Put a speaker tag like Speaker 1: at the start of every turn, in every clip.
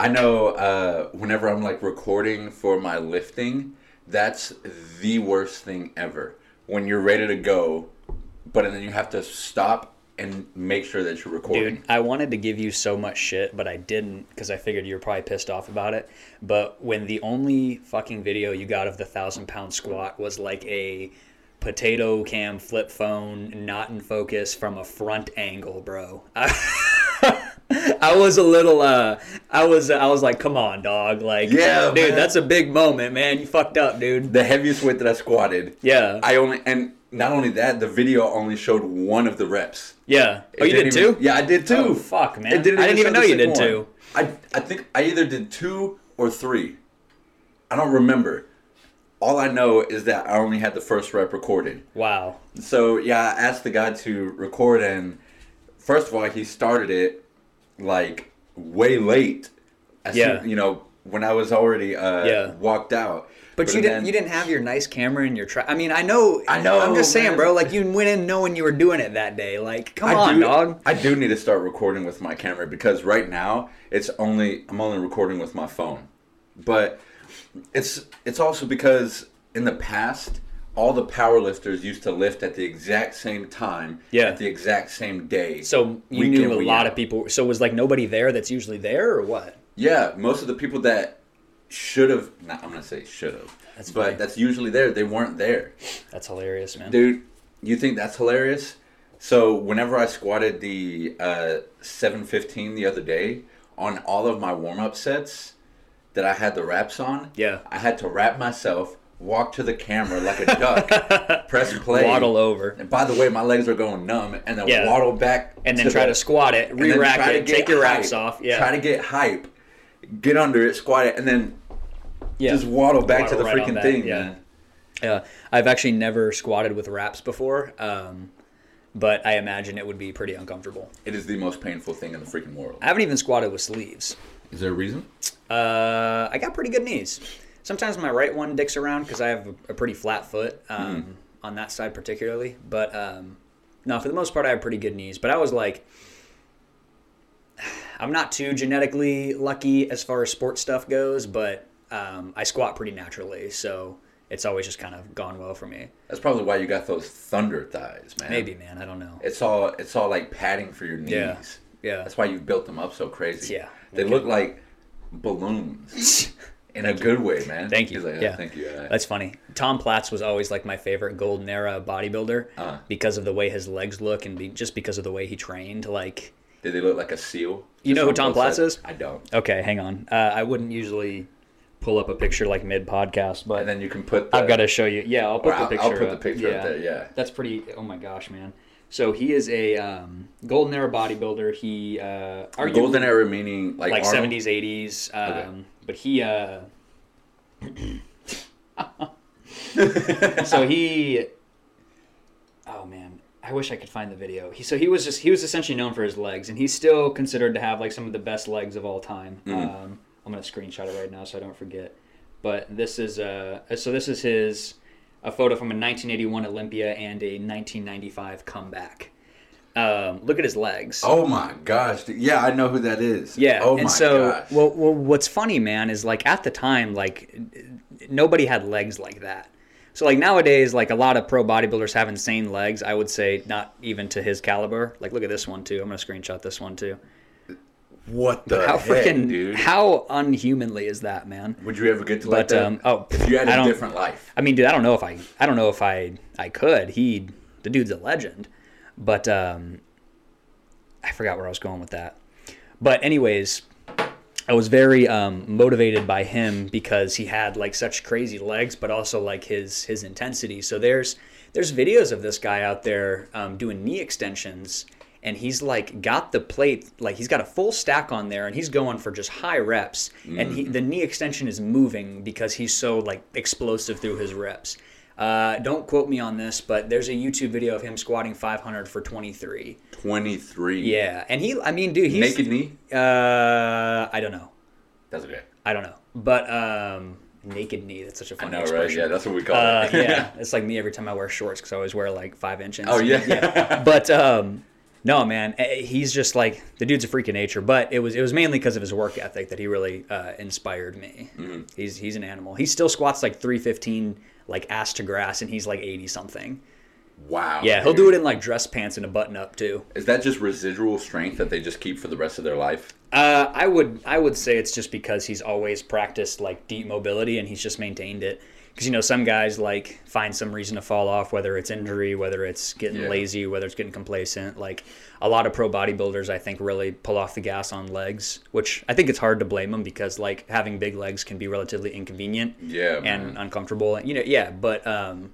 Speaker 1: I know uh, whenever I'm like recording for my lifting, that's the worst thing ever. When you're ready to go, but then you have to stop and make sure that you're recording.
Speaker 2: Dude, I wanted to give you so much shit, but I didn't because I figured you were probably pissed off about it. But when the only fucking video you got of the thousand pound squat was like a potato cam flip phone, not in focus from a front angle, bro. I was a little uh I was I was like, come on, dog. Like
Speaker 1: Yeah,
Speaker 2: dude,
Speaker 1: man.
Speaker 2: that's a big moment, man. You fucked up, dude.
Speaker 1: The heaviest weight that I squatted,
Speaker 2: Yeah.
Speaker 1: I only and not only that, the video only showed one of the reps.
Speaker 2: yeah.
Speaker 1: It
Speaker 2: Oh, you did
Speaker 1: even-
Speaker 2: too?
Speaker 1: Yeah, I did too.
Speaker 2: Oh, fuck, man.
Speaker 1: Didn't
Speaker 2: I didn't even know you did
Speaker 1: second
Speaker 2: too.
Speaker 1: I I think I either did two or three. I don't remember. All I know is that I only had the first rep recorded.
Speaker 2: Wow.
Speaker 1: So yeah, I asked the guy to record, and first of all, he started it like way late. As
Speaker 2: Yeah.
Speaker 1: soon- you know, when I was already uh,
Speaker 2: Yeah.
Speaker 1: walked out.
Speaker 2: But, you
Speaker 1: then-
Speaker 2: didn't. You didn't have your nice camera in your truck. I mean, I know.
Speaker 1: I know,
Speaker 2: I'm just saying,
Speaker 1: man.
Speaker 2: bro. Like you went in knowing you were doing it that day. Like, come
Speaker 1: I
Speaker 2: on,
Speaker 1: do,
Speaker 2: dog.
Speaker 1: I do need to start recording with my camera because right now it's only I'm only recording with my phone. But it's it's also because in the past all the power lifters used to lift at the exact same time
Speaker 2: Yeah.
Speaker 1: at the exact same day.
Speaker 2: So you knew a lot
Speaker 1: out.
Speaker 2: of people. So was like nobody there that's usually there, or what?
Speaker 1: Yeah, most of the people that should have not I'm gonna say should have.
Speaker 2: That's
Speaker 1: but
Speaker 2: funny.
Speaker 1: that's usually there. They weren't there.
Speaker 2: That's hilarious, man.
Speaker 1: Dude, you think that's hilarious? So whenever I squatted the uh, 715 the other day, on all of my warm up sets that I had the wraps on,
Speaker 2: Yeah.
Speaker 1: I had to wrap myself, walk to the camera like a duck, press play,
Speaker 2: Waddle over.
Speaker 1: And by the way, my legs are going numb, and then
Speaker 2: Yeah.
Speaker 1: waddle back,
Speaker 2: And then try
Speaker 1: the-
Speaker 2: to squat it, re-rack it, take your wraps
Speaker 1: hype,
Speaker 2: off. Yeah.
Speaker 1: Try to get hype, get under it, squat it, and then
Speaker 2: yeah.
Speaker 1: just waddle back to the
Speaker 2: right
Speaker 1: freaking thing,
Speaker 2: yeah.
Speaker 1: man.
Speaker 2: Uh, I've actually never squatted with wraps before, um, but I imagine it would be pretty uncomfortable.
Speaker 1: It is the most painful thing in the freaking world.
Speaker 2: I haven't even squatted with sleeves.
Speaker 1: Is there a reason?
Speaker 2: Uh, I got pretty good knees. Sometimes my right one dicks around because I have a, a pretty flat foot um, on that side particularly. But um, no, for the most part, I have pretty good knees. But I was like, I'm not too genetically lucky as far as sports stuff goes, but um, I squat pretty naturally, so it's always just kind of gone well for me.
Speaker 1: That's probably why you got those thunder thighs, man.
Speaker 2: Maybe, man, I don't know.
Speaker 1: It's all it's all like padding for your knees.
Speaker 2: Yeah. Yeah.
Speaker 1: That's why you built them up so crazy.
Speaker 2: Yeah.
Speaker 1: They look like balloons. In a good way, man.
Speaker 2: Thank you.
Speaker 1: Like,
Speaker 2: yeah,
Speaker 1: Thank you. Uh,
Speaker 2: That's funny. Tom Platz was always like my favorite golden era bodybuilder
Speaker 1: Uh.
Speaker 2: because of the way his legs look and be, just because of the way he trained. Like,
Speaker 1: did they look like a seal?
Speaker 2: You know who Tom Platz
Speaker 1: sides?
Speaker 2: is?
Speaker 1: I don't.
Speaker 2: okay, hang on. Uh, I wouldn't usually pull up a picture like mid podcast, but
Speaker 1: And then you can put. The,
Speaker 2: I've got to show you. Yeah, I'll put the
Speaker 1: I'll-
Speaker 2: picture.
Speaker 1: I'll put the
Speaker 2: up.
Speaker 1: picture up there, yeah.
Speaker 2: that's pretty. Oh my gosh, man. So he is a um, golden era bodybuilder. He uh, arguably-
Speaker 1: golden era meaning like,
Speaker 2: like seventies, eighties. Um,
Speaker 1: Okay.
Speaker 2: But he, uh, so he, oh man, I wish I could find the video. He so he was just he was essentially known for his legs, and he's still considered to have like some of the best legs of all time.
Speaker 1: Mm.
Speaker 2: Um, I'm gonna screenshot it right now so I don't forget. But this is uh, so this is his a photo from a 1981 Olympia and a 1995 comeback. Um, look at his legs.
Speaker 1: Oh my gosh! Yeah, I know who that is.
Speaker 2: Yeah,
Speaker 1: Oh
Speaker 2: and
Speaker 1: my
Speaker 2: so
Speaker 1: gosh.
Speaker 2: well, well, what's funny, man, is like at the time, like nobody had legs like that. So like nowadays, like a lot of pro bodybuilders have insane legs. I would say not even to his caliber. Like look at this one too. I'm gonna screenshot this one too.
Speaker 1: What the
Speaker 2: How
Speaker 1: heck,
Speaker 2: freaking
Speaker 1: dude?
Speaker 2: how unhumanly is that, man?
Speaker 1: Would you ever get to like
Speaker 2: But
Speaker 1: that?
Speaker 2: um, oh,
Speaker 1: if you had
Speaker 2: I
Speaker 1: a different life.
Speaker 2: I mean, dude, I don't know if I, I don't know if I, I could. He, the dude's a legend, but um, I forgot where I was going with that. But anyways, I was very um, motivated by him because he had like such crazy legs, but also like his his intensity. So there's there's videos of this guy out there um, doing knee extensions, and he's like got the plate like he's got a full stack on there, and he's going for just high reps, and he, the knee extension is moving because he's so like explosive through his reps. Uh, don't quote me on this, but there's a YouTube video of him squatting 500 for 23.
Speaker 1: Twenty three.
Speaker 2: Yeah, and he, I mean, dude, he's
Speaker 1: Naked knee.
Speaker 2: uh, I don't know.
Speaker 1: That's okay.
Speaker 2: I don't know. But um, naked knee. That's such a
Speaker 1: I
Speaker 2: funny
Speaker 1: know, right?
Speaker 2: expression.
Speaker 1: Yeah, that's what we call
Speaker 2: Uh,
Speaker 1: it.
Speaker 2: yeah, it's like me every time I wear shorts because I always wear like five inches.
Speaker 1: Oh yeah.
Speaker 2: yeah. But um, No, man, eh, he's just like the dude's a freak of nature. But it was it was mainly because of his work ethic that he really uh, inspired me.
Speaker 1: Mm-hmm.
Speaker 2: He's he's an animal. He still squats like three fifteen, like ass to grass, and he's like eighty something.
Speaker 1: Wow.
Speaker 2: Yeah, he'll do it in like dress pants and a button up too.
Speaker 1: Is that just residual strength that they just keep for the rest of their life?
Speaker 2: Uh, I would I would say it's just because he's always practiced like deep mobility and he's just maintained it. Because you know some guys like find some reason to fall off, whether it's injury, whether it's getting
Speaker 1: Yeah.
Speaker 2: lazy, whether it's getting complacent. Like a lot of pro bodybuilders, I think really pull off the gas on legs, which I think it's hard to blame them because like having big legs can be relatively inconvenient
Speaker 1: Yeah,
Speaker 2: and
Speaker 1: man.
Speaker 2: uncomfortable. And you know, yeah, but um,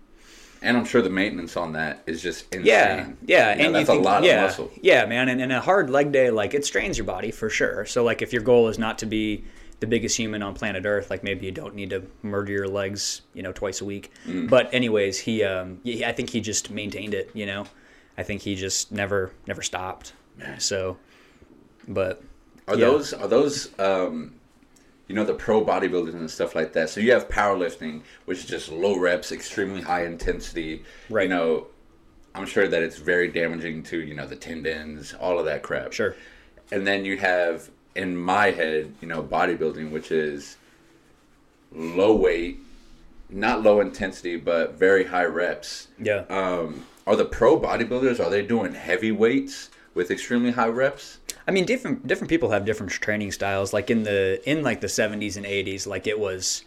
Speaker 1: And I'm sure the maintenance on that is just insane.
Speaker 2: Yeah, yeah,
Speaker 1: You know,
Speaker 2: and
Speaker 1: that's
Speaker 2: you
Speaker 1: a lot
Speaker 2: yeah,
Speaker 1: of muscle.
Speaker 2: Yeah, man, and, and a hard leg day, like it strains your body for sure. So like if your goal is not to be the biggest human on planet Earth, like maybe you don't need to murder your legs, you know, twice a week.
Speaker 1: Mm.
Speaker 2: But anyways, he, um, yeah, I think he just maintained it. You know, I think he just never, never stopped. So, but
Speaker 1: Are
Speaker 2: Yeah.
Speaker 1: those are those um, you know the pro bodybuilders and stuff like that? So you have powerlifting, which is just low reps, extremely high intensity.
Speaker 2: Right.
Speaker 1: You know, I'm sure that it's very damaging to you know the tendons, all of that crap.
Speaker 2: sure,
Speaker 1: And then you have in my head, you know, bodybuilding, which is low weight, not low intensity, but very high reps.
Speaker 2: yeah.
Speaker 1: Um, are the pro bodybuilders are they doing heavy weights with extremely high reps?
Speaker 2: I mean, different different people have different training styles. Like in the in like the seventies and eighties, like it was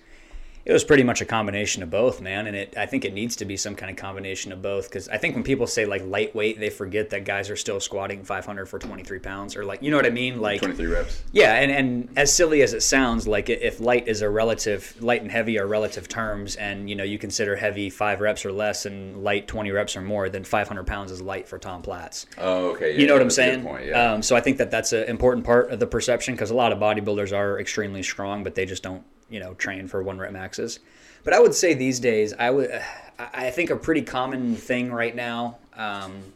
Speaker 2: it was pretty much a combination of both, man. And it I think it needs to be some kind of combination of both because I think when people say like lightweight, they forget that guys are still squatting five hundred for twenty three pounds or like you know what I mean, like.
Speaker 1: 23 reps.
Speaker 2: Yeah, and, and as silly as it sounds, like if light is a relative, light and heavy are relative terms, and you know you consider heavy five reps or less and light twenty reps or more, then five hundred pounds is light for Tom Platz.
Speaker 1: Oh, okay. Yeah,
Speaker 2: You know what I'm
Speaker 1: that's a good
Speaker 2: saying?
Speaker 1: Point, yeah.
Speaker 2: um, so I think that that's an important part of the perception because a lot of bodybuilders are extremely strong, but they just don't, you know, train for one rep maxes. But I would say these days, I would, I I think a pretty common thing right now, um,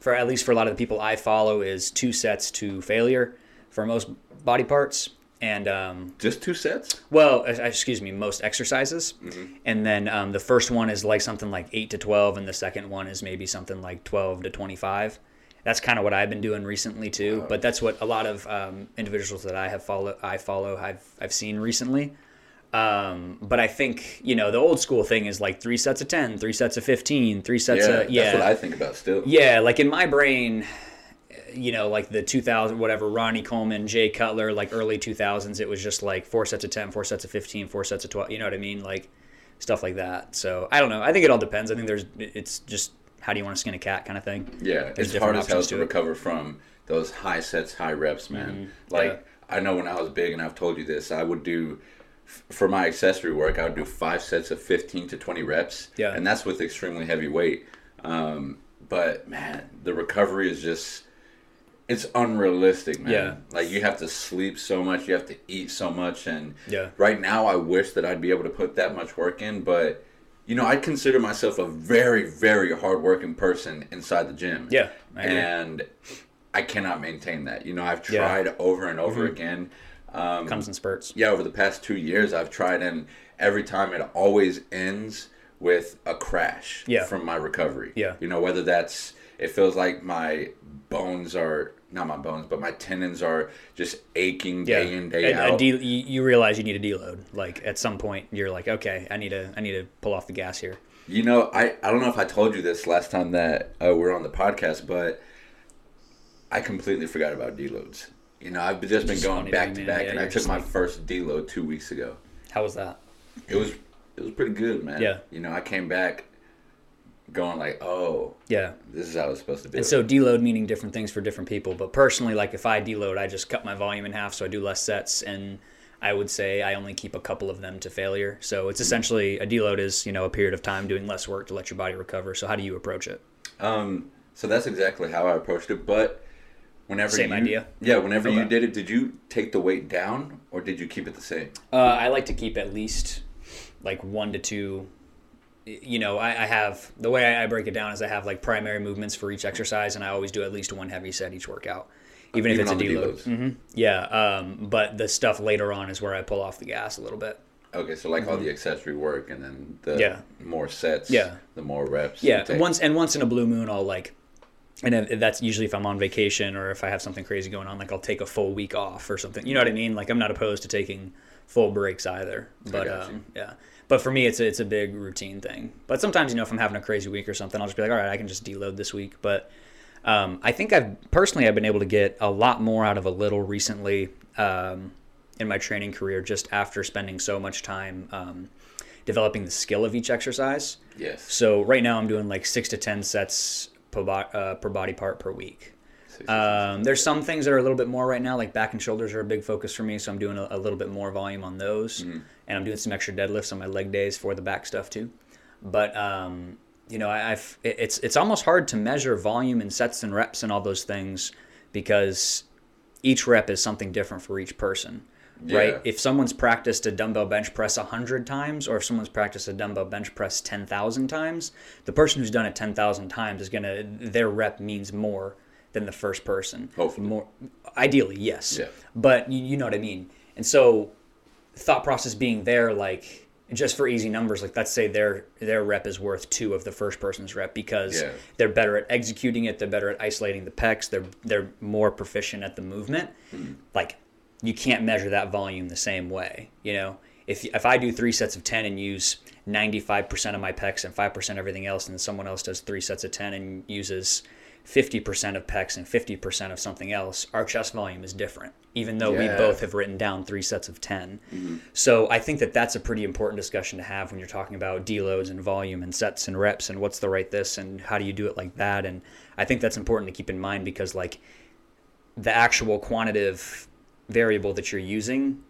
Speaker 2: for at least for a lot of the people I follow, is two sets to failure for most body parts, and um,
Speaker 1: Just two sets?
Speaker 2: well, uh, excuse me, most exercises.
Speaker 1: Mm-hmm.
Speaker 2: And then um, the first one is like something like 8 to 12, and the second one is maybe something like 12 to 25. That's kind of what I've been doing recently too, but that's what a lot of um, individuals that I have follow I follow I've I've seen recently. Um, but I think you know the old school thing is like three sets of 10, three sets of 15, three sets
Speaker 1: Yeah,
Speaker 2: of yeah.
Speaker 1: that's what I think about still.
Speaker 2: Yeah, like in my brain, you know, like the 2000, whatever, Ronnie Coleman, Jay Cutler, like early 2000s, it was just like four sets of 10, four sets of 15, four sets of 12, you know what I mean? Like stuff like that. So I don't know. I think it all depends. I think there's, it's just how do you want to skin a cat kind of thing.
Speaker 1: Yeah,
Speaker 2: There's
Speaker 1: it's hard as hell to,
Speaker 2: to
Speaker 1: recover from those high sets, high reps, man.
Speaker 2: Mm-hmm.
Speaker 1: Like I know when I was big, and I've told you this, I would do for my accessory work. I would do five sets of fifteen to twenty reps.
Speaker 2: Yeah.
Speaker 1: and that's with extremely heavy weight. Um, but man, the recovery is just. It's unrealistic, man.
Speaker 2: Yeah.
Speaker 1: Like you have to sleep so much, you have to eat so much, and
Speaker 2: Yeah.
Speaker 1: right now I wish that I'd be able to put that much work in, but you know, I consider myself a very, very hardworking person inside the gym.
Speaker 2: Yeah, I
Speaker 1: and I cannot maintain that. You know, I've
Speaker 2: Yeah. Mm-hmm.
Speaker 1: tried over and over again. Um,
Speaker 2: Comes in spurts.
Speaker 1: yeah, over the past two years, I've tried, and every time it always ends with a crash
Speaker 2: Yeah.
Speaker 1: from my recovery.
Speaker 2: Yeah.
Speaker 1: You know, whether that's, it feels like my bones are, not my bones, but my tendons are just aching
Speaker 2: Yeah.
Speaker 1: day in, day
Speaker 2: A- a
Speaker 1: out.
Speaker 2: de- you, realize you need a deload. Like at some point you're like, okay, I need to, I need to pull off the gas here.
Speaker 1: You know, I, I don't know if I told you this last time that uh, we are on the podcast, but I completely forgot about deloads. You know, I've just been
Speaker 2: It's
Speaker 1: going
Speaker 2: funny to
Speaker 1: back to back,
Speaker 2: Yeah,
Speaker 1: and I took my
Speaker 2: like-
Speaker 1: first deload two weeks ago.
Speaker 2: How was that?
Speaker 1: It was it was pretty good, man.
Speaker 2: Yeah.
Speaker 1: You know, I came back going like, oh,
Speaker 2: Yeah.
Speaker 1: this is how it's supposed to be.
Speaker 2: And so deload meaning different things for different people. But personally, like if I deload, I just cut my volume in half so I do less sets and I would say I only keep a couple of them to failure. So it's essentially a deload is, you know, a period of time doing less work to let your body recover. So how do you approach it?
Speaker 1: Um, so that's exactly how I approached it. But whenever
Speaker 2: Same
Speaker 1: you,
Speaker 2: idea?
Speaker 1: yeah, whenever you did it, did you take the weight down or did you keep it the same?
Speaker 2: Uh, I like to keep at least like one to two. You know, I, I have the way I break it down is I have like primary movements for each exercise, and I always do at least one heavy set each workout, even if it's a deload.
Speaker 1: deloads?
Speaker 2: hmm Yeah, um, but the stuff later on is where I pull off the gas a little bit.
Speaker 1: Okay, so like all the accessory work and then the
Speaker 2: Mm-hmm. Yeah.
Speaker 1: more sets,
Speaker 2: Yeah.
Speaker 1: the more reps.
Speaker 2: Yeah, once and once in a blue moon, I'll like and that's usually if I'm on vacation or if I have something crazy going on, like I'll take a full week off or something. You know what I mean? Like I'm not opposed to taking full breaks either. But um, yeah. But for me, it's a, it's a big routine thing. But sometimes, you know, if I'm having a crazy week or something, I'll just be like, all right, I can just deload this week. But um, I think I've personally I've been able to get a lot more out of a little recently um, in my training career, just after spending so much time um, developing the skill of each exercise.
Speaker 1: Yes.
Speaker 2: So right now I'm doing like six to ten sets per, bo- uh, per body part per week. Um, there's some things that are a little bit more right now, like back and shoulders are a big focus for me, so I'm doing a, a little bit more volume on those, and I'm doing some extra deadlifts on my leg days for the back stuff too. But um, you know, I, I've it's it's almost hard to measure volume and sets and reps and all those things because each rep is something different for each person.
Speaker 1: Yeah.
Speaker 2: Right? If someone's practiced a dumbbell bench press 100 times or if someone's practiced a dumbbell bench press 10,000 times, the person who's done it 10,000 times is going to their rep means more than the first person.
Speaker 1: Hopefully.
Speaker 2: More ideally, yes.
Speaker 1: Yeah.
Speaker 2: But you, you know what I mean. And so thought process being there like just for easy numbers like let's say their their rep is worth two of the first person's rep because
Speaker 1: Yeah.
Speaker 2: they're better at executing it they're better at isolating the pecs they're they're more proficient at the movement hmm. like you can't measure that volume the same way you know if if i do three sets of 10 and use 95% of my pecs and 5% everything else and someone else does three sets of 10 and uses 50% of pecs and 50% of something else our chest volume is different even though we both have written down three sets of 10 mm-hmm. so i think that that's a pretty important discussion to have when you're talking about deloads and volume and sets and reps and what's the right this and how do you do it like that. And i think that's important to keep in mind because like the actual quantitative variable that you're using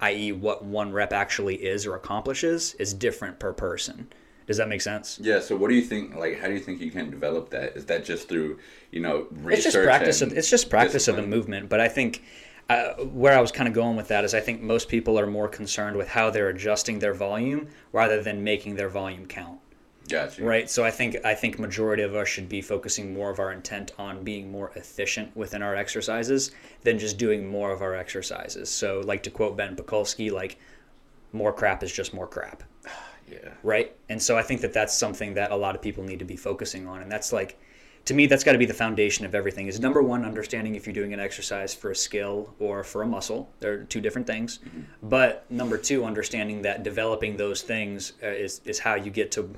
Speaker 2: i.e what one rep actually is or accomplishes is different per person does that make sense
Speaker 1: Yeah. So, what do you think? Like, how do you think you can develop that? Is that just through, you know, research?
Speaker 2: it's just practice of it's just practice of the movement but i think uh, where i was kind of going with that is i think most people are more concerned with how they're adjusting their volume rather than making their volume count
Speaker 1: Gotcha.
Speaker 2: right so i think i think majority of us should be focusing more of our intent on being more efficient within our exercises than just doing more of our exercises so like to quote ben Pakulski, like more crap is just more crap
Speaker 1: Yeah.
Speaker 2: right? And so I think that that's something that a lot of people need to be focusing on, and that's like, to me, that's got to be the foundation of everything. Is number one, understanding if you're doing an exercise for a skill or for a muscle. They're two different things. But number two, understanding that developing those things uh, is is how you get to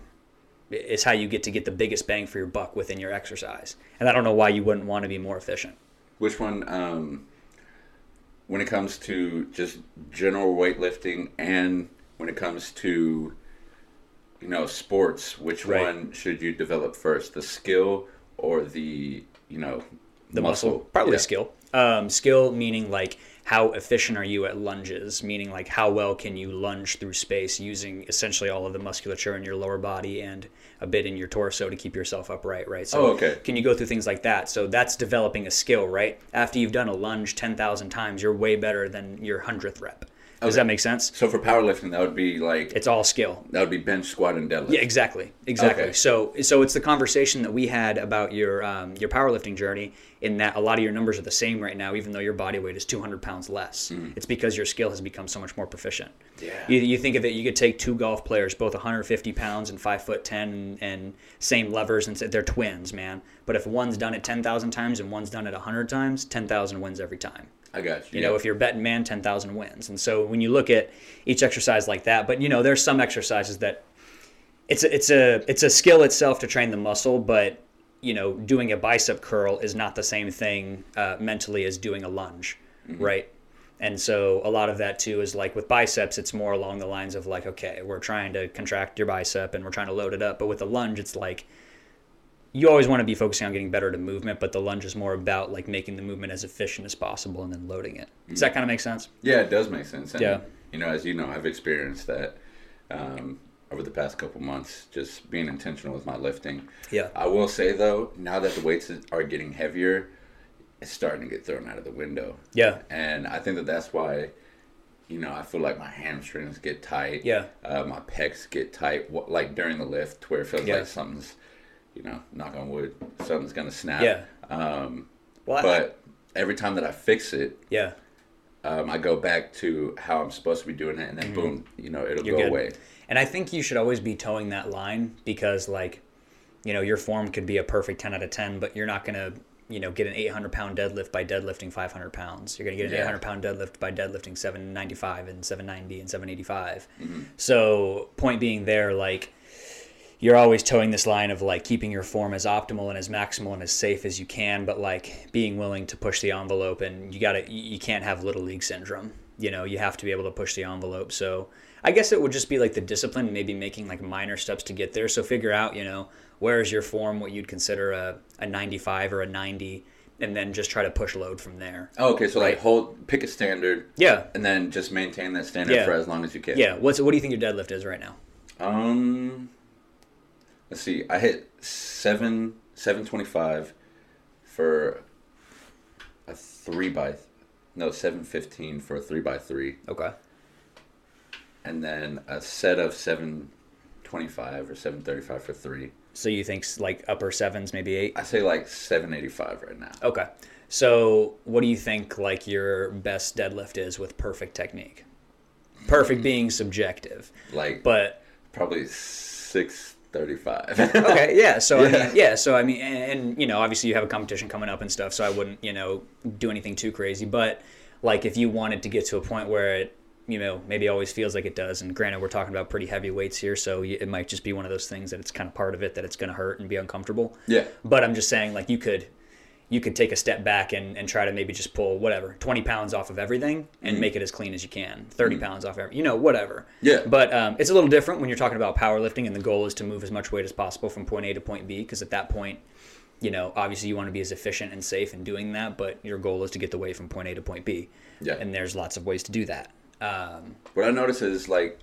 Speaker 2: is how you get to get the biggest bang for your buck within your exercise. And I don't know why you wouldn't want to be more efficient.
Speaker 1: Which one, um, when it comes to just general weightlifting and when it comes to, you know, sports, which
Speaker 2: Right.
Speaker 1: one should you develop first, the skill or the, you know,
Speaker 2: the muscle, probably
Speaker 1: Yeah.
Speaker 2: skill. Um, skill meaning like how efficient are you at lunges? Meaning like how well can you lunge through space using essentially all of the musculature in your lower body and a bit in your torso to keep yourself upright right? So
Speaker 1: Oh, okay.
Speaker 2: can you go through things like that? So that's developing a skill right? After you've done a lunge 10000 times you're way better than your 100th rep does that make sense
Speaker 1: So for powerlifting, that would be like,
Speaker 2: it's all skill
Speaker 1: that would be bench, squat, and deadlift.
Speaker 2: yeah, exactly, exactly.
Speaker 1: Okay.
Speaker 2: So, so it's the conversation that we had about your um, your powerlifting journey. In that, a lot of your numbers are the same right now, even though your body weight is 200 pounds less. It's because your skill has become so much more proficient.
Speaker 1: Yeah.
Speaker 2: You, you think of it, you could take two golf players, both 150 pounds and five foot ten, and, and same levers, and say they're twins, man. But if one's done it 10,000 times and one's done it 100 times, 10,000 wins every time.
Speaker 1: I got you.
Speaker 2: You know, if you're betting man, 10,000 wins. And so when you look at each exercise like that, but you know, there's some exercises that it's a, it's a it's a skill itself to train the muscle, but you know, doing a bicep curl is not the same thing uh, mentally as doing a lunge, right? And so a lot of that too is like with biceps, it's more along the lines of like, okay, we're trying to contract your bicep and we're trying to load it up. But with a lunge, it's like you always want to be focusing on getting better at a movement, but the lunge is more about like making the movement as efficient as possible and then loading it. Does that kind of make sense?
Speaker 1: Yeah, it does make sense. And,
Speaker 2: Yeah.
Speaker 1: You know, as you know, I've experienced that um, over the past couple months, just being intentional with my lifting.
Speaker 2: Yeah.
Speaker 1: I will say though, now that the weights are getting heavier, it's starting to get thrown out of the window.
Speaker 2: Yeah.
Speaker 1: And I think that that's why, you know, I feel like my hamstrings get tight.
Speaker 2: Yeah.
Speaker 1: Uh, my pecs get tight, like during the lift, where it feels
Speaker 2: Yeah.
Speaker 1: like something's, you know, knock on wood, something's gonna snap.
Speaker 2: Yeah.
Speaker 1: Um,
Speaker 2: Well, I-
Speaker 1: but every time that I fix it,
Speaker 2: yeah.
Speaker 1: um, I go back to how I'm supposed to be doing it, and then boom, you know, it'll
Speaker 2: Mm-hmm. You're
Speaker 1: go
Speaker 2: good.
Speaker 1: away.
Speaker 2: And I think you should always be toeing that line because like you know, your form could be a perfect 10 out of 10, but you're not going to, you know, get an 800 pound deadlift by deadlifting 500 pounds. You're going to get an
Speaker 1: Yeah.
Speaker 2: 800 pound deadlift by deadlifting 795 and 790 and 785.
Speaker 1: Mm-hmm.
Speaker 2: So, point being there, like, you're always toeing this line of like keeping your form as optimal and as maximal and as safe as you can, but like being willing to push the envelope. And you gotta, you you can't have little league syndrome. You know, you have to be able to push the envelope. So I guess it would just be like the discipline, maybe making like minor steps to get there. So figure out, you know, where is your form, what you'd consider a, a 95 or a 90, and then just try to push load from there.
Speaker 1: Oh, okay, so like hold, pick a standard,
Speaker 2: Yeah.
Speaker 1: and then just maintain that standard
Speaker 2: Yeah.
Speaker 1: for as long as you can.
Speaker 2: Yeah. What's, what do you think your deadlift is right now?
Speaker 1: Um, let's see. I hit seven seven twenty five for a three by no seven fifteen for a three by three,
Speaker 2: Okay.
Speaker 1: and then a set of seven twenty five or seven thirty five for three.
Speaker 2: So you think like upper sevens, maybe eight?
Speaker 1: I say like seven eighty five right now.
Speaker 2: Okay. So, what do you think like your best deadlift is with perfect technique? Perfect mm. being subjective,
Speaker 1: Like
Speaker 2: but
Speaker 1: probably six thirty five.
Speaker 2: okay, yeah. So I
Speaker 1: Yeah.
Speaker 2: mean, yeah. So I mean, and, and you know, obviously you have a competition coming up and stuff. So I wouldn't, you know, do anything too crazy. But like, if you wanted to get to a point where it, you know, maybe always feels like it does. And granted, we're talking about pretty heavy weights here, so it might just be one of those things that it's kind of part of it that it's going to hurt and be uncomfortable.
Speaker 1: Yeah.
Speaker 2: But I'm just saying, like, you could. You could take a step back and, and try to maybe just pull whatever 20 pounds off of everything and make it as clean as you can 30 pounds off every you know whatever
Speaker 1: Yeah.
Speaker 2: but um, it's a little different when you're talking about powerlifting and the goal is to move as much weight as possible from point A to point B because at that point, you know, obviously you want to be as efficient and safe in doing that, but your goal is to get the weight from point A to point B.
Speaker 1: Yeah.
Speaker 2: And there's lots of ways to do that. Um,
Speaker 1: What I notice is like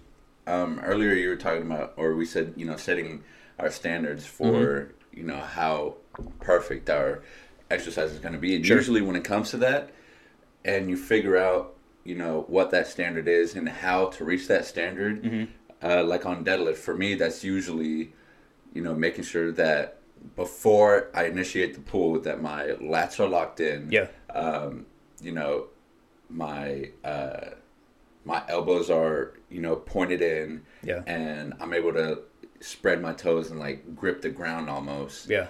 Speaker 1: um, earlier you were talking about, or we said, you know, setting our standards for,
Speaker 2: Mm-hmm.
Speaker 1: you know, how perfect our exercise is going to be. And
Speaker 2: Sure.
Speaker 1: usually when it comes to that, and you figure out, you know, what that standard is and how to reach that standard,
Speaker 2: Mm-hmm.
Speaker 1: uh, like on deadlift, for me, that's usually, you know, making sure that before I initiate the pull, that my lats are locked in
Speaker 2: yeah.
Speaker 1: um, you know, my uh, my elbows are you know pointed in,
Speaker 2: Yeah.
Speaker 1: and I'm able to spread my toes and like grip the ground almost.
Speaker 2: Yeah.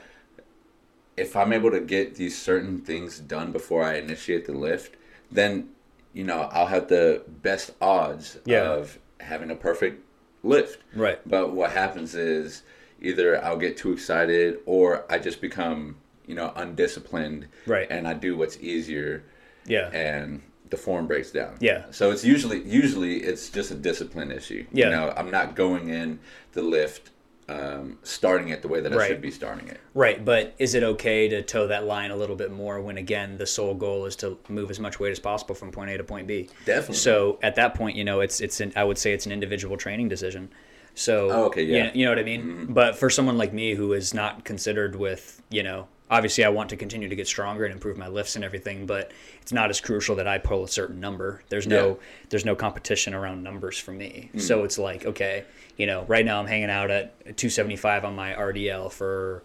Speaker 1: If I'm able to get these certain things done before I initiate the lift, then you know I'll have the best odds
Speaker 2: Yeah.
Speaker 1: of having a perfect lift.
Speaker 2: Right.
Speaker 1: But what happens is either I'll get too excited or I just become, you know, undisciplined.
Speaker 2: Right.
Speaker 1: And I do what's easier
Speaker 2: Yeah.
Speaker 1: and the form breaks down.
Speaker 2: Yeah.
Speaker 1: So it's usually usually it's just a discipline issue.
Speaker 2: Yeah.
Speaker 1: You know, I'm not going in the lift um, starting it the way that I should be starting it.
Speaker 2: Right, but is it okay to toe that line a little bit more when again the sole goal is to move as much weight as possible from point A to point B?
Speaker 1: Definitely.
Speaker 2: So at that point, you know, it's it's an I would say it's an individual training decision. So
Speaker 1: Oh, okay,
Speaker 2: you
Speaker 1: yeah.
Speaker 2: know- you know what I mean. But for someone like me who is not considered with you know. Obviously, I want to continue to get stronger and improve my lifts and everything, but it's not as crucial that I pull a certain number. There's no
Speaker 1: Yeah.
Speaker 2: there's no competition around numbers for me.
Speaker 1: Hmm.
Speaker 2: So it's like, okay, you know, right now I'm hanging out at 275 on my RDL for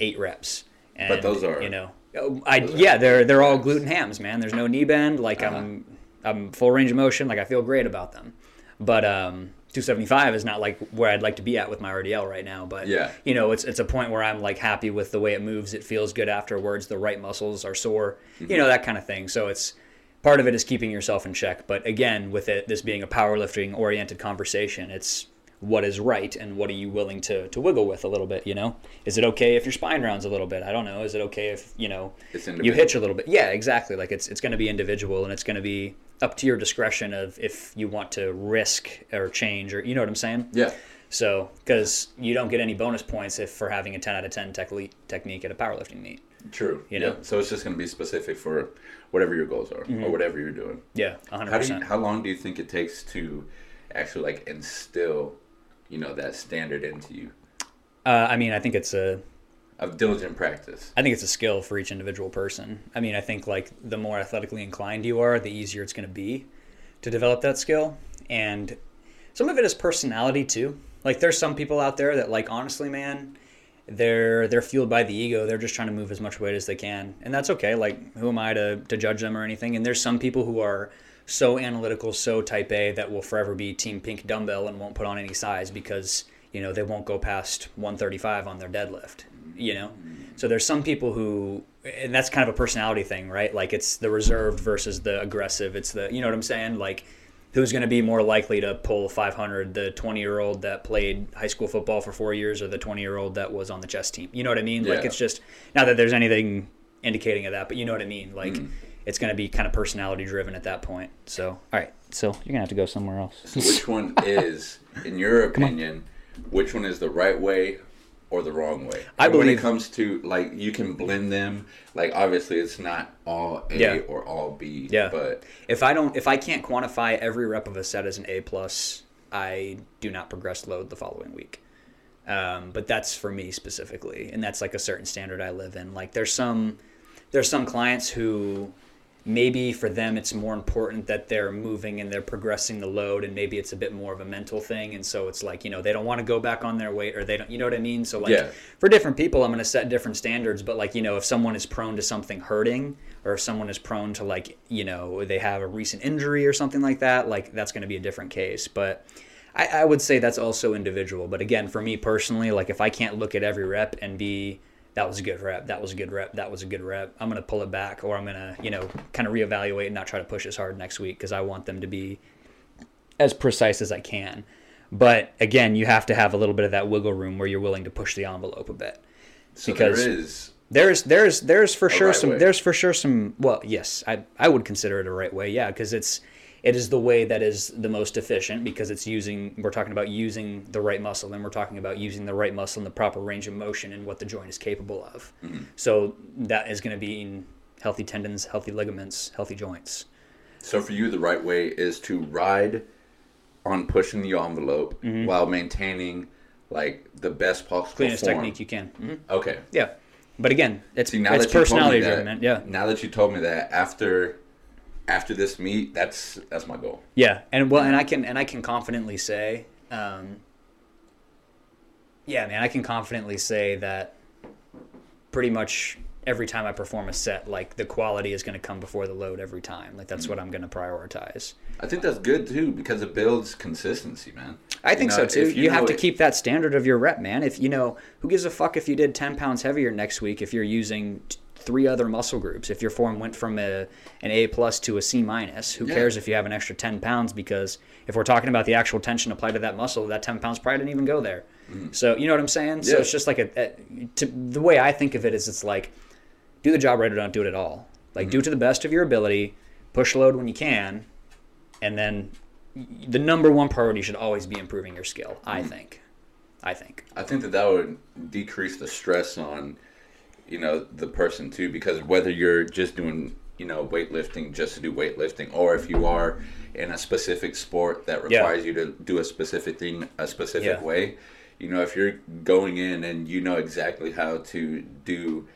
Speaker 2: eight reps. And,
Speaker 1: But those are-
Speaker 2: you know, I yeah, they're they're all gluten hams, man. There's no knee bend. Like
Speaker 1: Uh-huh.
Speaker 2: I'm I'm full range of motion. Like I feel great about them. But um, 275 is not like where I'd like to be at with my RDL right now. But
Speaker 1: Yeah.
Speaker 2: you know, it's it's a point where I'm like happy with the way it moves. It feels good afterwards. The right muscles are sore.
Speaker 1: Mm-hmm.
Speaker 2: You know that kind of thing. So it's part of it is keeping yourself in check. But again, with it this being a powerlifting oriented conversation, it's what is right and what are you willing to to wiggle with a little bit. You know, is it okay if your spine rounds a little bit? I don't know. Is it okay if you know
Speaker 1: It's
Speaker 2: you hitch a little bit? Yeah, exactly. Like it's it's going to be individual and it's going to be up to your discretion of if you want to risk or change or you know what I'm saying.
Speaker 1: Yeah.
Speaker 2: So, because you don't get any bonus points if for having a 10 out of 10 technique technique at a powerlifting meet.
Speaker 1: True.
Speaker 2: You
Speaker 1: Yeah.
Speaker 2: know?
Speaker 1: So it's just going to be specific for whatever your goals are or whatever you're doing.
Speaker 2: Yeah, 100%.
Speaker 1: How do you, how long do you think it takes to actually like instill, you know, that standard into you
Speaker 2: uh, I mean, I think it's a
Speaker 1: of diligent practice?
Speaker 2: I think it's a skill for each individual person. I mean, I think like the more athletically inclined you are, the easier it's going to be to develop that skill. And some of it is personality too. Like there's some people out there that like honestly, man, they're they're fueled by the ego. They're just trying to move as much weight as they can. And that's okay. Like who am I to to judge them or anything? And there's some people who are so analytical, so type A that will forever be team pink dumbbell and won't put on any size because you know, they won't go past 135 on their deadlift, you know? So there's some people who, and that's kind of a personality thing, right? Like it's the reserved versus the aggressive. It's the, you know what I'm saying? Like, who's going to be more likely to pull 500 the 20 year old that played high school football for four years or the 20 year old that was on the chess team you know what i mean like it's just not that there's anything indicating of that but you know what i mean like
Speaker 1: Mm-hmm.
Speaker 2: it's going to be kind of personality driven at that point so all right so you're going to have to go somewhere else
Speaker 1: So which one is, in your opinion, which one is the right way or the wrong way?
Speaker 2: I
Speaker 1: And when it comes to like you can blend them. Like obviously it's not all A
Speaker 2: Yeah.
Speaker 1: or all B.
Speaker 2: Yeah.
Speaker 1: But
Speaker 2: if i don't if i can't quantify every rep of a set as an a plus i do not progress load the following week um, but that's for me specifically and that's like a certain standard i live in like there's some there's some clients who maybe for them it's more important that they're moving and they're progressing the load and maybe it's a bit more of a mental thing. And so it's like you know they don't want to go back on their weight or they don't you know what i mean? So like
Speaker 1: Yeah.
Speaker 2: for different people i'm going to set different standards but like you know if someone is prone to something hurting or if someone is prone to like you know they have a recent injury or something like that like that's going to be a different case. But I, I would say that's also individual. But again for me personally like if i can't look at every rep and be that was a good rep that was a good rep that was a good rep. I'm going to pull it back or i'm going to you know kind of reevaluate and not try to push as hard next week because i want them to be as precise as i can. But again you have to have a little bit of that wiggle room where you're willing to push the envelope a bit.
Speaker 1: So
Speaker 2: Because-
Speaker 1: there is
Speaker 2: there's there's there's for sure
Speaker 1: right
Speaker 2: some
Speaker 1: way.
Speaker 2: there's for sure some well yes I I would consider it a right way yeah because it's it is the way that is the most efficient because it's using we're talking about using the right muscle and we're talking about using the right muscle in the proper range of motion and what the joint is capable of
Speaker 1: Mm-hmm.
Speaker 2: so that is going to be in healthy tendons healthy ligaments healthy joints
Speaker 1: so for you the right way is to ride on pushing the envelope while maintaining like the best possible
Speaker 2: cleanest
Speaker 1: form.
Speaker 2: technique you can mm-hmm.
Speaker 1: Okay.
Speaker 2: yeah but again it's
Speaker 1: See now
Speaker 2: it's
Speaker 1: that
Speaker 2: personality driven yeah
Speaker 1: Now that you told me that after after this meet, that's that's my goal.
Speaker 2: Yeah, and well, and I can and I can confidently say, um, yeah, man, I can confidently say that pretty much every time I perform a set, like the quality is going to come before the load every time. Like that's what I'm going to prioritize.
Speaker 1: I think that's good too because it builds consistency, man.
Speaker 2: I think
Speaker 1: You
Speaker 2: so too.
Speaker 1: if
Speaker 2: You, have to
Speaker 1: it-
Speaker 2: keep that standard of your rep, man. If you know, who gives a fuck if you did 10 pounds heavier next week if you're using three other muscle groups? If your form went from a an A plus to a C minus, who
Speaker 1: Yeah.
Speaker 2: cares if you have an extra 10 pounds? Because if we're talking about the actual tension applied to that muscle, that 10 pounds probably didn't even go there. So you know what I'm saying? So
Speaker 1: Mm-hmm.
Speaker 2: It's just like a, a to, the way I think of it is it's like do the job right or don't do it at all. Like
Speaker 1: Mm-hmm.
Speaker 2: do it to the best of your ability, push load when you can, and then the number one priority should always be improving your skill. I think. I think.
Speaker 1: I think that that would decrease the stress on, you know, the person too. Because whether you're just doing, you know, weightlifting just to do weightlifting, or if you are in a specific sport that
Speaker 2: Yeah.
Speaker 1: requires you to do a specific thing a specific
Speaker 2: Yeah.
Speaker 1: way, you know, if you're going in and you know exactly how to do,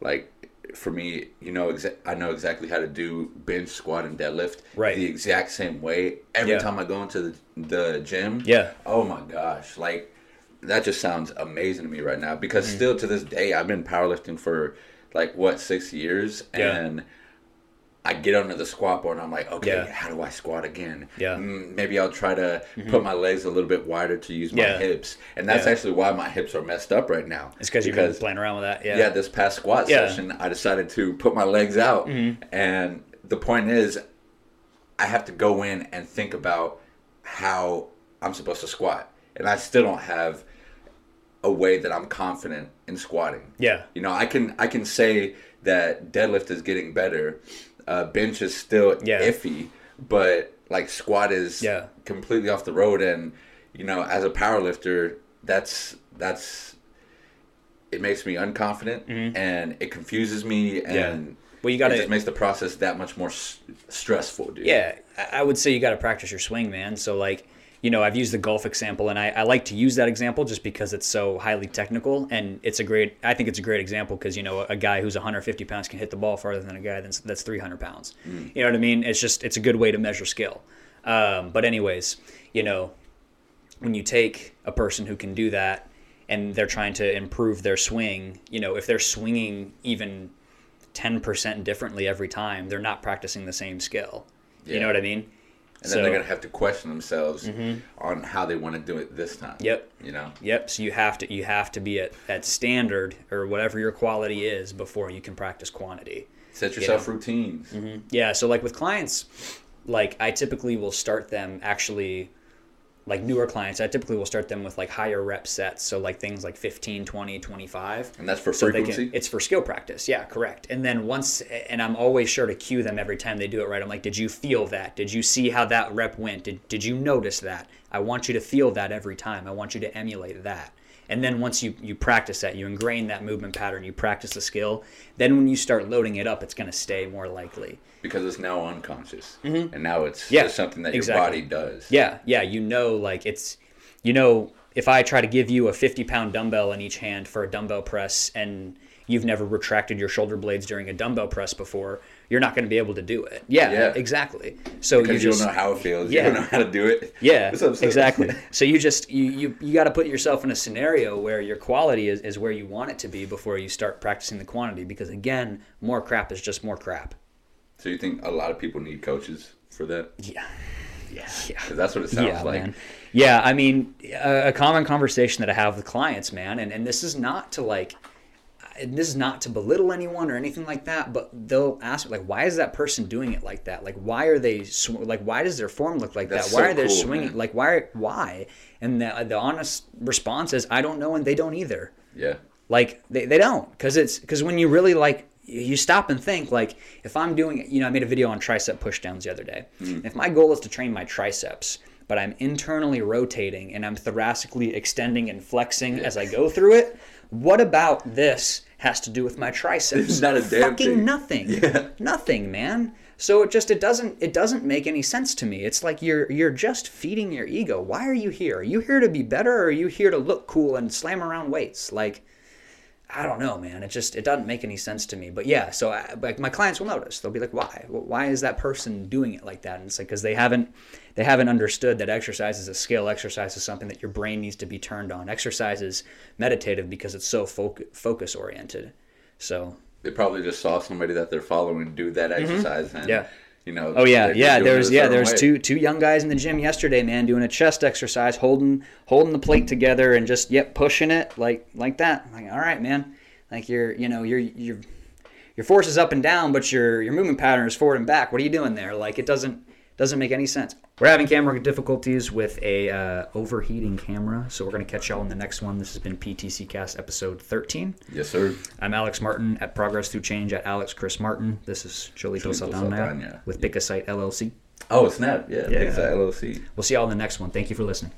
Speaker 1: like, for me, you know, exa- I know exactly how to do bench, squat, and deadlift
Speaker 2: Right.
Speaker 1: the exact same way every
Speaker 2: Yeah.
Speaker 1: time I go into the, the gym.
Speaker 2: Yeah.
Speaker 1: Oh my gosh, like that just sounds amazing to me right now because
Speaker 2: Mm.
Speaker 1: still to this day I've been powerlifting for like what six years
Speaker 2: Yeah.
Speaker 1: and I get under the squat board and I'm like, okay,
Speaker 2: Yeah.
Speaker 1: how do I squat again?
Speaker 2: Yeah. Mm-hmm.
Speaker 1: Mm, maybe I'll try to put my legs a little bit wider to use my
Speaker 2: Yeah.
Speaker 1: hips, and that's actually why my hips are messed up right now.
Speaker 2: It's because you've been playing around with that. Yeah.
Speaker 1: yeah, this past squat.
Speaker 2: Mm-hmm.
Speaker 1: session, I decided to put my legs out, and the point is, I have to go in and think about how I'm supposed to squat, and I still don't have a way that I'm confident in squatting.
Speaker 2: Yeah.
Speaker 1: You know, I can I can say that deadlift is getting better, uh, bench is still
Speaker 2: Yeah.
Speaker 1: iffy, but like squat is
Speaker 2: Yeah.
Speaker 1: completely off the road, and you know, as a power lifter, that's that's it makes me unconfident and it confuses me and
Speaker 2: Mm-hmm. Yeah. Well, you gotta-
Speaker 1: just makes the process that much more s- stressful, dude.
Speaker 2: Yeah, I I would say you got to practice your swing, man. So like, you know, I've used the golf example, and I, I like to use that example just because it's so highly technical, and it's a great. I think it's a great example because you know a guy who's 150 pounds can hit the ball farther than a guy that's that's 300 pounds. You know what I mean? It's just it's a good way to measure skill. Um, but anyways, you know, when you take a person who can do that and they're trying to improve their swing, you know, if they're swinging even 10% differently every time, they're not practicing the same skill. You know what I mean?
Speaker 1: And
Speaker 2: So-
Speaker 1: then they're gonna have to question themselves mm-hmm. on how they want to do it this time.
Speaker 2: Yep.
Speaker 1: You know.
Speaker 2: Yep. So you have to you have to be at, at standard or whatever your quality is before you can practice quantity.
Speaker 1: Set yourself routines. Mm-hmm.
Speaker 2: Yeah. So like with clients, like I typically will start them actually like newer clients, I typically will start them with like higher rep sets. So like things like 15, 20, 25.
Speaker 1: And that's for
Speaker 2: So
Speaker 1: frequency.
Speaker 2: can, it's for skill practice. Yeah, correct. And then once, and I'm always sure to cue them every time they do it right. I'm like, did you feel that? Did you see how that rep went? Did, did you notice that? I want you to feel that every time. I want you to emulate that. And then once you, you practice that, you ingrain that movement pattern, you practice the skill, then when you start loading it up, it's going to stay more likely.
Speaker 1: Because it's now unconscious, and now it's
Speaker 2: Mm-hmm. Yeah,
Speaker 1: just something that
Speaker 2: exactly.
Speaker 1: your body does.
Speaker 2: Yeah, yeah, you know, like it's, you know, if I try to give you a 50 pound dumbbell in each hand for a dumbbell press and you've never retracted your shoulder blades during a dumbbell press before, you're not going to be able to do it. Yeah,
Speaker 1: Yeah.
Speaker 2: exactly. So you
Speaker 1: because you,
Speaker 2: just,
Speaker 1: don't know how it feels.
Speaker 2: Yeah.
Speaker 1: You don't know how to do it.
Speaker 2: yeah,
Speaker 1: What's up, sis?
Speaker 2: exactly. So you just you you, you got to put yourself in a scenario where your quality is, is where you want it to be before you start practicing the quantity. Because again, more crap is just more crap.
Speaker 1: So you think a lot of people need coaches for that?
Speaker 2: Yeah, yeah, yeah.
Speaker 1: Because that's what it sounds
Speaker 2: yeah,
Speaker 1: like.
Speaker 2: man. Yeah, I mean, a, a common conversation that I have with clients, man, and, and this is not to like, and this is not to belittle anyone or anything like that, but they'll ask like, why is that person doing it like that? Like, why are they sw- like, why does their form look like
Speaker 1: That's
Speaker 2: that? Why
Speaker 1: so
Speaker 2: are they
Speaker 1: cool,
Speaker 2: swinging?
Speaker 1: man.
Speaker 2: Like, why? Why? And the, the honest response is, I don't know, and they don't either
Speaker 1: Yeah.
Speaker 2: like they, they don't because it's because when you really like you stop and think like if i'm doing you know i made a video on tricep pushdowns the other day. Hmm. If my goal is to train my triceps but i'm internally rotating and i'm thoracically extending and flexing as i go through it what about this has to do with my triceps?
Speaker 1: It's not a damn
Speaker 2: fucking
Speaker 1: thing.
Speaker 2: nothing.
Speaker 1: Yeah.
Speaker 2: nothing man. So it just it doesn't it doesn't make any sense to me. It's like you're you're just feeding your ego. Why are you here? Are you here to be better or are you here to look cool and slam around weights? Like I don't know, man. It just it doesn't make any sense to me. But yeah, so I, like my clients will notice. They'll be like, "Why? Why is that person doing it like that?" And it's like because they haven't they haven't understood that exercise is a skill. Exercise is something that your brain needs to be turned on. Exercise is meditative because it's so foc- focus oriented. So
Speaker 1: They probably just saw somebody that they're following do that exercise, and
Speaker 2: Mm-hmm. Yeah.
Speaker 1: You know.
Speaker 2: Oh yeah, yeah. There's yeah, there's
Speaker 1: way.
Speaker 2: two two young guys in the gym yesterday, man, doing a chest exercise, holding holding the plate together and just yep, pushing it like like that. I'm like, all right, man. Like you're you know you're you're your force is up and down, but your your movement pattern is forward and back. What are you doing there? Like it doesn't doesn't make any sense. We're having camera difficulties with a uh, overheating camera, so we're gonna catch y'all in the next one. This has been PTC Cast episode 13.
Speaker 1: Yes, sir.
Speaker 2: I'm Alex Martin at Progress Through Change at Alex Chris Martin. This is Cholito Saldana with Pickasite LLC.
Speaker 1: Oh, snap! Yeah,
Speaker 2: Yeah.
Speaker 1: Pixar LLC.
Speaker 2: We'll see y'all in the next one. Thank you for listening.